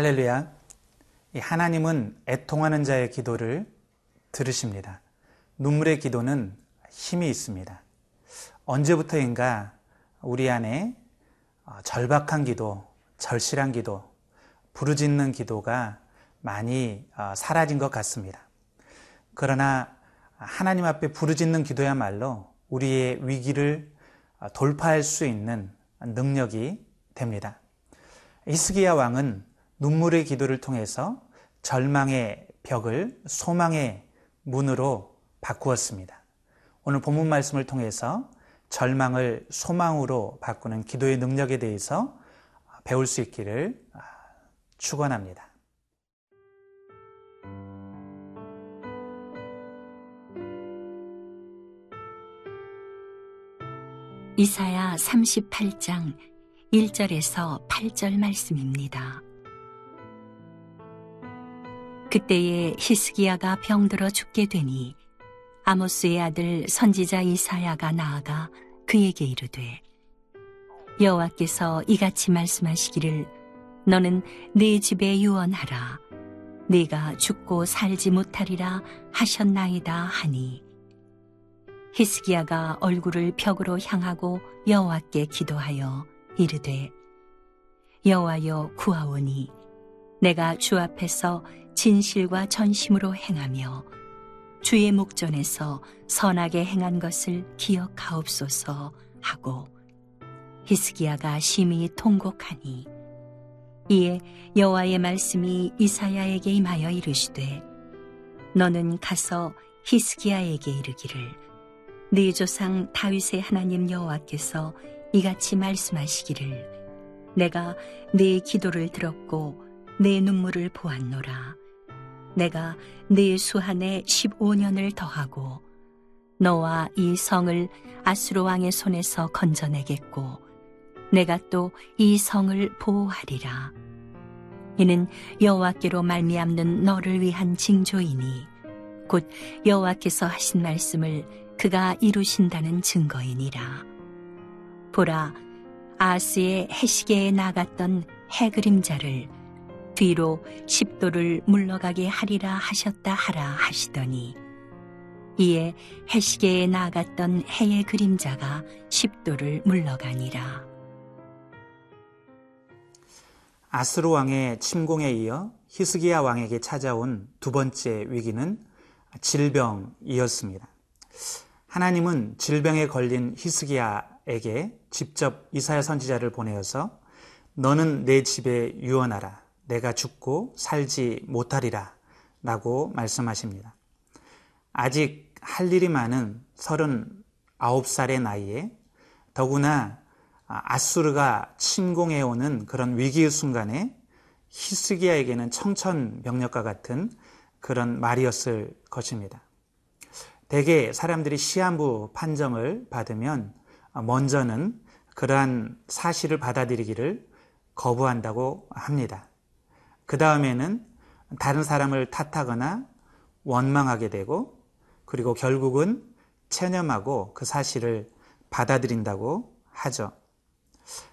할렐루야. 하나님은 애통하는 자의 기도를 들으십니다. 눈물의 기도는 힘이 있습니다. 언제부터인가 우리 안에 어, 절박한 기도, 절실한 기도, 부르짖는 기도가 많이 어, 사라진 것 같습니다. 그러나 하나님 앞에 부르짖는 기도야말로 우리의 위기를 어, 돌파할 수 있는 능력이 됩니다. 히스기야 왕은 눈물의 기도를 통해서 절망의 벽을 소망의 문으로 바꾸었습니다. 오늘 본문 말씀을 통해서 절망을 소망으로 바꾸는 기도의 능력에 대해서 배울 수 있기를 축원합니다. 이사야 38장 1절에서 8절 말씀입니다. 그때에 히스기야가 병들어 죽게 되니 아모스의 아들 선지자 이사야가 나아가 그에게 이르되 여호와께서 이같이 말씀하시기를 너는 네 집에 유언하라. 네가 죽고 살지 못하리라 하셨나이다 하니. 히스기야가 얼굴을 벽으로 향하고 여호와께 기도하여 이르되 여호와여 구하오니 내가 주 앞에서 진실과 전심으로 행하며 주의 목전에서 선하게 행한 것을 기억하옵소서 하고 히스기야가 심히 통곡하니 이에 여호와의 말씀이 이사야에게 임하여 이르시되 너는 가서 히스기야에게 이르기를 네 조상 다윗의 하나님 여호와께서 이같이 말씀하시기를 내가 네 기도를 들었고 내 눈물을 보았노라 내가 네 수한에 15년을 더하고 너와 이 성을 아수르 왕의 손에서 건져내겠고 내가 또 이 성을 보호하리라. 이는 여호와께로 말미암는 너를 위한 징조이니 곧 여호와께서 하신 말씀을 그가 이루신다는 증거이니라. 보라 아스의 해시계에 나갔던 해 그림자를 뒤로 십도를 물러가게 하리라 하셨다 하라 하시더니 이에 해시계에 나갔던 해의 그림자가 십도를 물러가니라. 아스루 왕의 침공에 이어 히스기야 왕에게 찾아온 두 번째 위기는 질병이었습니다. 하나님은 질병에 걸린 히스기야에게 직접 이사야 선지자를 보내어서 너는 내 집에 유언하라. 내가 죽고 살지 못하리라 라고 말씀하십니다. 아직 할 일이 많은 39살의 나이에 더구나 아수르가 침공해오는 그런 위기의 순간에 히스기야에게는 청천벽력과 같은 그런 말이었을 것입니다. 대개 사람들이 시한부 판정을 받으면 먼저는 그러한 사실을 받아들이기를 거부한다고 합니다. 그 다음에는 다른 사람을 탓하거나 원망하게 되고 그리고 결국은 체념하고 그 사실을 받아들인다고 하죠.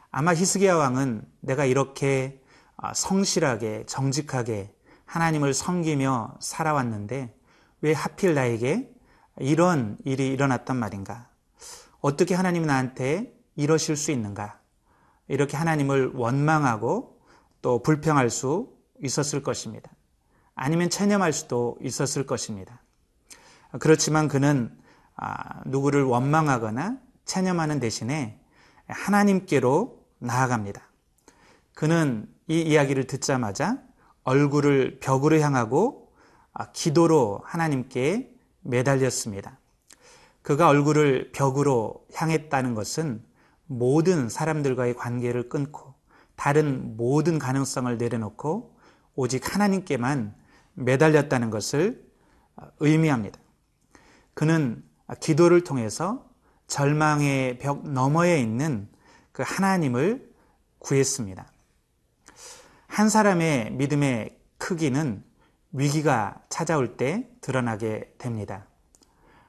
아마 히스기야 왕은 내가 이렇게 아, 성실하게 정직하게 하나님을 섬기며 살아왔는데 왜 하필 나에게 이런 일이 일어났단 말인가? 어떻게 하나님이 나한테 이러실 수 있는가? 이렇게 하나님을 원망하고 또 불평할 수 있었을 것입니다. 아니면 체념할 수도 있었을 것입니다. 그렇지만 그는 아, 누구를 원망하거나 체념하는 대신에 하나님께로 나아갑니다. 그는 이 이야기를 듣자마자 얼굴을 벽으로 향하고 아, 기도로 하나님께 매달렸습니다. 그가 얼굴을 벽으로 향했다는 것은 모든 사람들과의 관계를 끊고 다른 모든 가능성을 내려놓고 오직 하나님께만 매달렸다는 것을 의미합니다. 그는 기도를 통해서 절망의 벽 너머에 있는 그 하나님을 구했습니다. 한 사람의 믿음의 크기는 위기가 찾아올 때 드러나게 됩니다.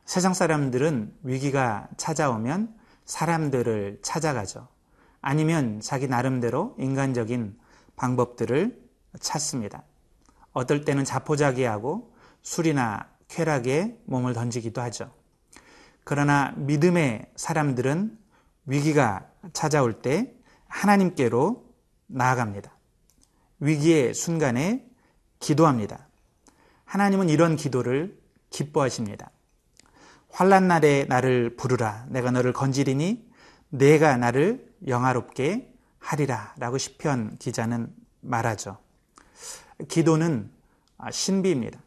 세상 사람들은 위기가 찾아오면 사람들을 찾아가죠. 아니면 자기 나름대로 인간적인 방법들을 찾습니다. 어떨 때는 자포자기하고 술이나 쾌락에 몸을 던지기도 하죠. 그러나 믿음의 사람들은 위기가 찾아올 때 하나님께로 나아갑니다. 위기의 순간에 기도합니다. 하나님은 이런 기도를 기뻐하십니다. 환란 날에 나를 부르라 내가 너를 건지리니 내가 나를 영화롭게 하리라 라고 시편 기자는 말하죠. 기도는 신비입니다.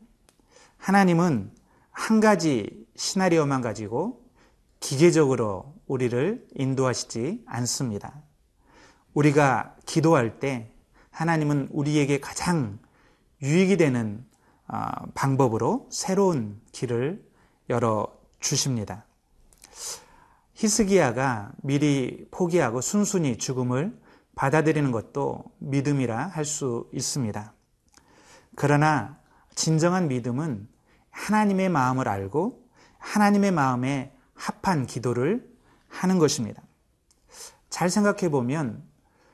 하나님은 한 가지 시나리오만 가지고 기계적으로 우리를 인도하시지 않습니다. 우리가 기도할 때 하나님은 우리에게 가장 유익이 되는 어, 방법으로 새로운 길을 열어 주십니다. 히스기야가 미리 포기하고 순순히 죽음을 받아들이는 것도 믿음이라 할 수 있습니다. 그러나 진정한 믿음은 하나님의 마음을 알고 하나님의 마음에 합한 기도를 하는 것입니다. 잘 생각해 보면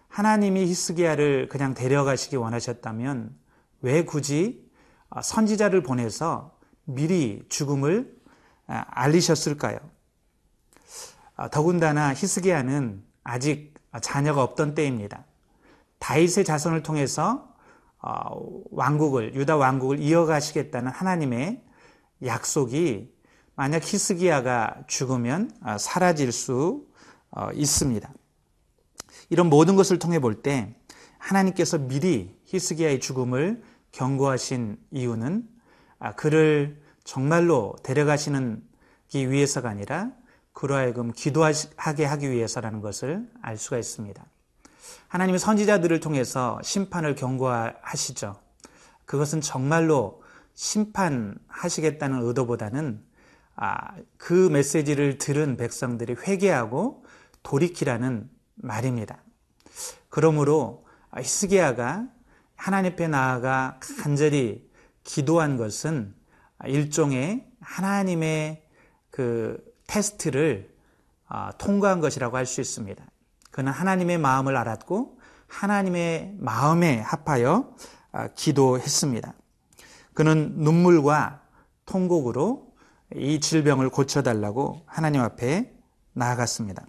하나님이 히스기야를 그냥 데려가시기 원하셨다면 왜 굳이 선지자를 보내서 미리 죽음을 알리셨을까요? 더군다나 히스기야는 아직 자녀가 없던 때입니다. 다윗의 자손을 통해서 어, 왕국을 유다 왕국을 이어가시겠다는 하나님의 약속이 만약 히스기야가 죽으면 어, 사라질 수 어, 있습니다. 이런 모든 것을 통해 볼 때 하나님께서 미리 히스기야의 죽음을 경고하신 이유는 아, 그를 정말로 데려가시는 기 위해서가 아니라 그로 하여금 기도하게 하기 위해서라는 것을 알 수가 있습니다. 하나님의 선지자들을 통해서 심판을 경고하시죠. 그것은 정말로 심판하시겠다는 의도보다는 아, 그 메시지를 들은 백성들이 회개하고 돌이키라는 말입니다. 그러므로 히스기야가 하나님 앞에 나아가 간절히 기도한 것은 일종의 하나님의 그 테스트를 아, 통과한 것이라고 할 수 있습니다. 그는 하나님의 마음을 알았고 하나님의 마음에 합하여 아, 기도했습니다. 그는 눈물과 통곡으로 이 질병을 고쳐달라고 하나님 앞에 나아갔습니다.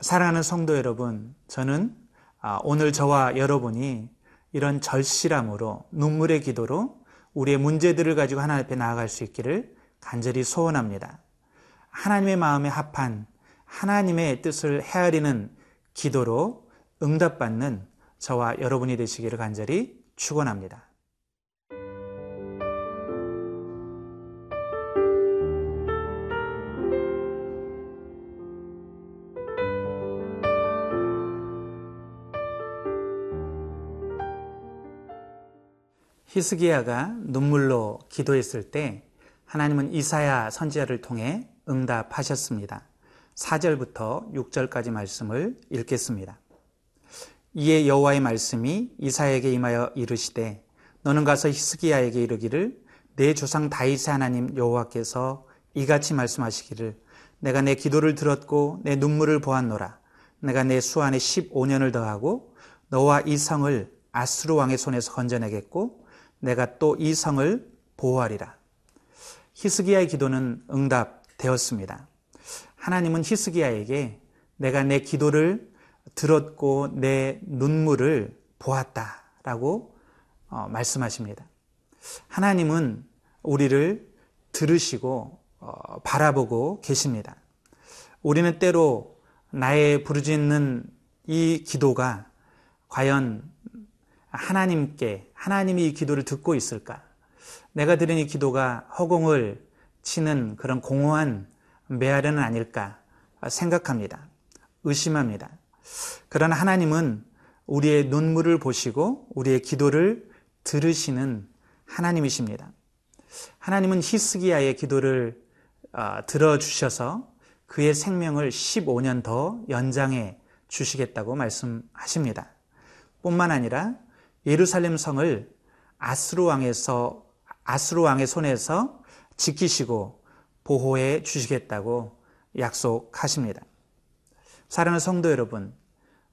사랑하는 성도 여러분, 저는 아, 오늘 저와 여러분이 이런 절실함으로 눈물의 기도로 우리의 문제들을 가지고 하나님 앞에 나아갈 수 있기를 간절히 소원합니다. 하나님의 마음에 합한 하나님의 뜻을 헤아리는 기도로 응답받는 저와 여러분이 되시기를 간절히 축원합니다. 히스기야가 눈물로 기도했을 때 하나님은 이사야 선지자를 통해 응답하셨습니다. 4절부터 6절까지 말씀을 읽겠습니다. 이에 여호와의 말씀이 이사에게 임하여 이르시되 너는 가서 히스기야에게 이르기를 내 조상 다윗의 하나님 여호와께서 이같이 말씀하시기를 내가 내 기도를 들었고 내 눈물을 보았노라 내가 내 수 안에 15년을 더하고 너와 이 성을 아스루 왕의 손에서 건져내겠고 내가 또 이 성을 보호하리라 히스기야의 기도는 응답되었습니다. 하나님은 히스기야에게 내가 내 기도를 들었고 내 눈물을 보았다라고 어, 말씀하십니다. 하나님은 우리를 들으시고 어, 바라보고 계십니다. 우리는 때로 나의 부르짖는 이 기도가 과연 하나님께 하나님이 이 기도를 듣고 있을까? 내가 드린 이 기도가 허공을 치는 그런 공허한 메아리는 아닐까 생각합니다. 의심합니다. 그러나 하나님은 우리의 눈물을 보시고 우리의 기도를 들으시는 하나님이십니다. 하나님은 히스기야의 기도를 어, 들어주셔서 그의 생명을 15년 더 연장해 주시겠다고 말씀하십니다. 뿐만 아니라 예루살렘 성을 아스루 왕에서 아스루 왕의 손에서 지키시고 보호해 주시겠다고 약속하십니다. 사랑하는 성도 여러분,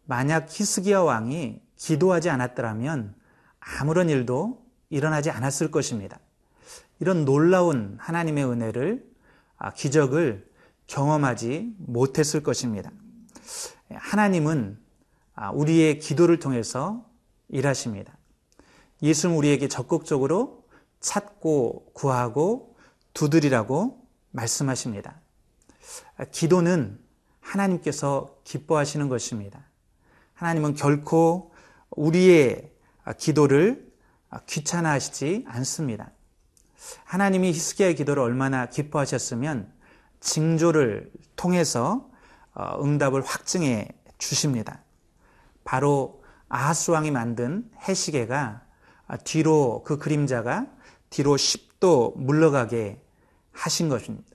만약 히스기야 왕이 기도하지 않았더라면 아무런 일도 일어나지 않았을 것입니다. 이런 놀라운 하나님의 은혜를, 아, 기적을 경험하지 못했을 것입니다. 하나님은 아, 우리의 기도를 통해서 일하십니다. 예수는 우리에게 적극적으로 찾고 구하고 두드리라고 말씀하십니다. 기도는 하나님께서 기뻐하시는 것입니다. 하나님은 결코 우리의 기도를 귀찮아하시지 않습니다. 하나님이 히스기야의 기도를 얼마나 기뻐하셨으면 징조를 통해서 어, 응답을 확증해 주십니다. 바로 아하스 왕이 만든 해시계가 뒤로 그 그림자가 뒤로 10도 물러가게 하신 것입니다.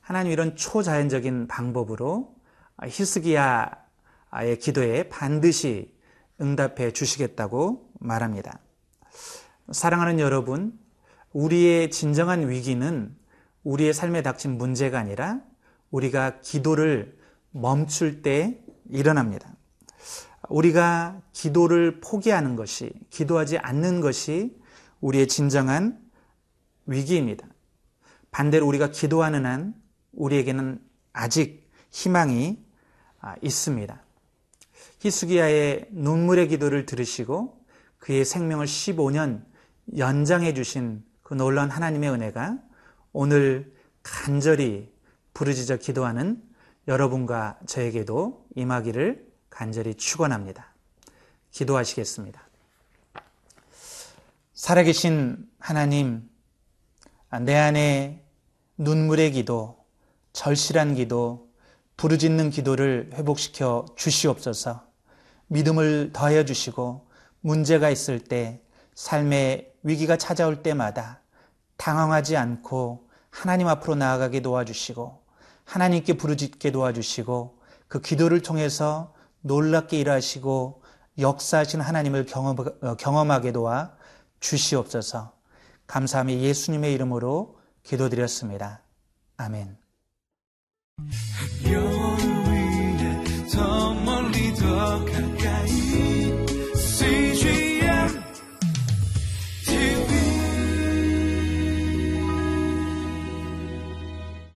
하나님 이런 초자연적인 방법으로 히스기야의 기도에 반드시 응답해 주시겠다고 말합니다. 사랑하는 여러분, 우리의 진정한 위기는 우리의 삶에 닥친 문제가 아니라 우리가 기도를 멈출 때 일어납니다. 우리가 기도를 포기하는 것이, 기도하지 않는 것이 우리의 진정한 위기입니다. 반대로 우리가 기도하는 한 우리에게는 아직 희망이 아, 있습니다. 히스기야의 눈물의 기도를 들으시고 그의 생명을 15년 연장해 주신 그 놀라운 하나님의 은혜가 오늘 간절히 부르짖어 기도하는 여러분과 저에게도 임하기를 간절히 축원합니다. 기도하시겠습니다. 살아계신 하나님, 내 안에 눈물의 기도, 절실한 기도, 부르짖는 기도를 회복시켜 주시옵소서. 믿음을 더하여 주시고 문제가 있을 때 삶의 위기가 찾아올 때마다 당황하지 않고 하나님 앞으로 나아가게 도와주시고 하나님께 부르짖게 도와주시고 그 기도를 통해서 놀랍게 일하시고 역사하신 하나님을 어, 경험하게 도와 주시옵소서 감사함이 예수님의 이름으로 기도드렸습니다. 아멘.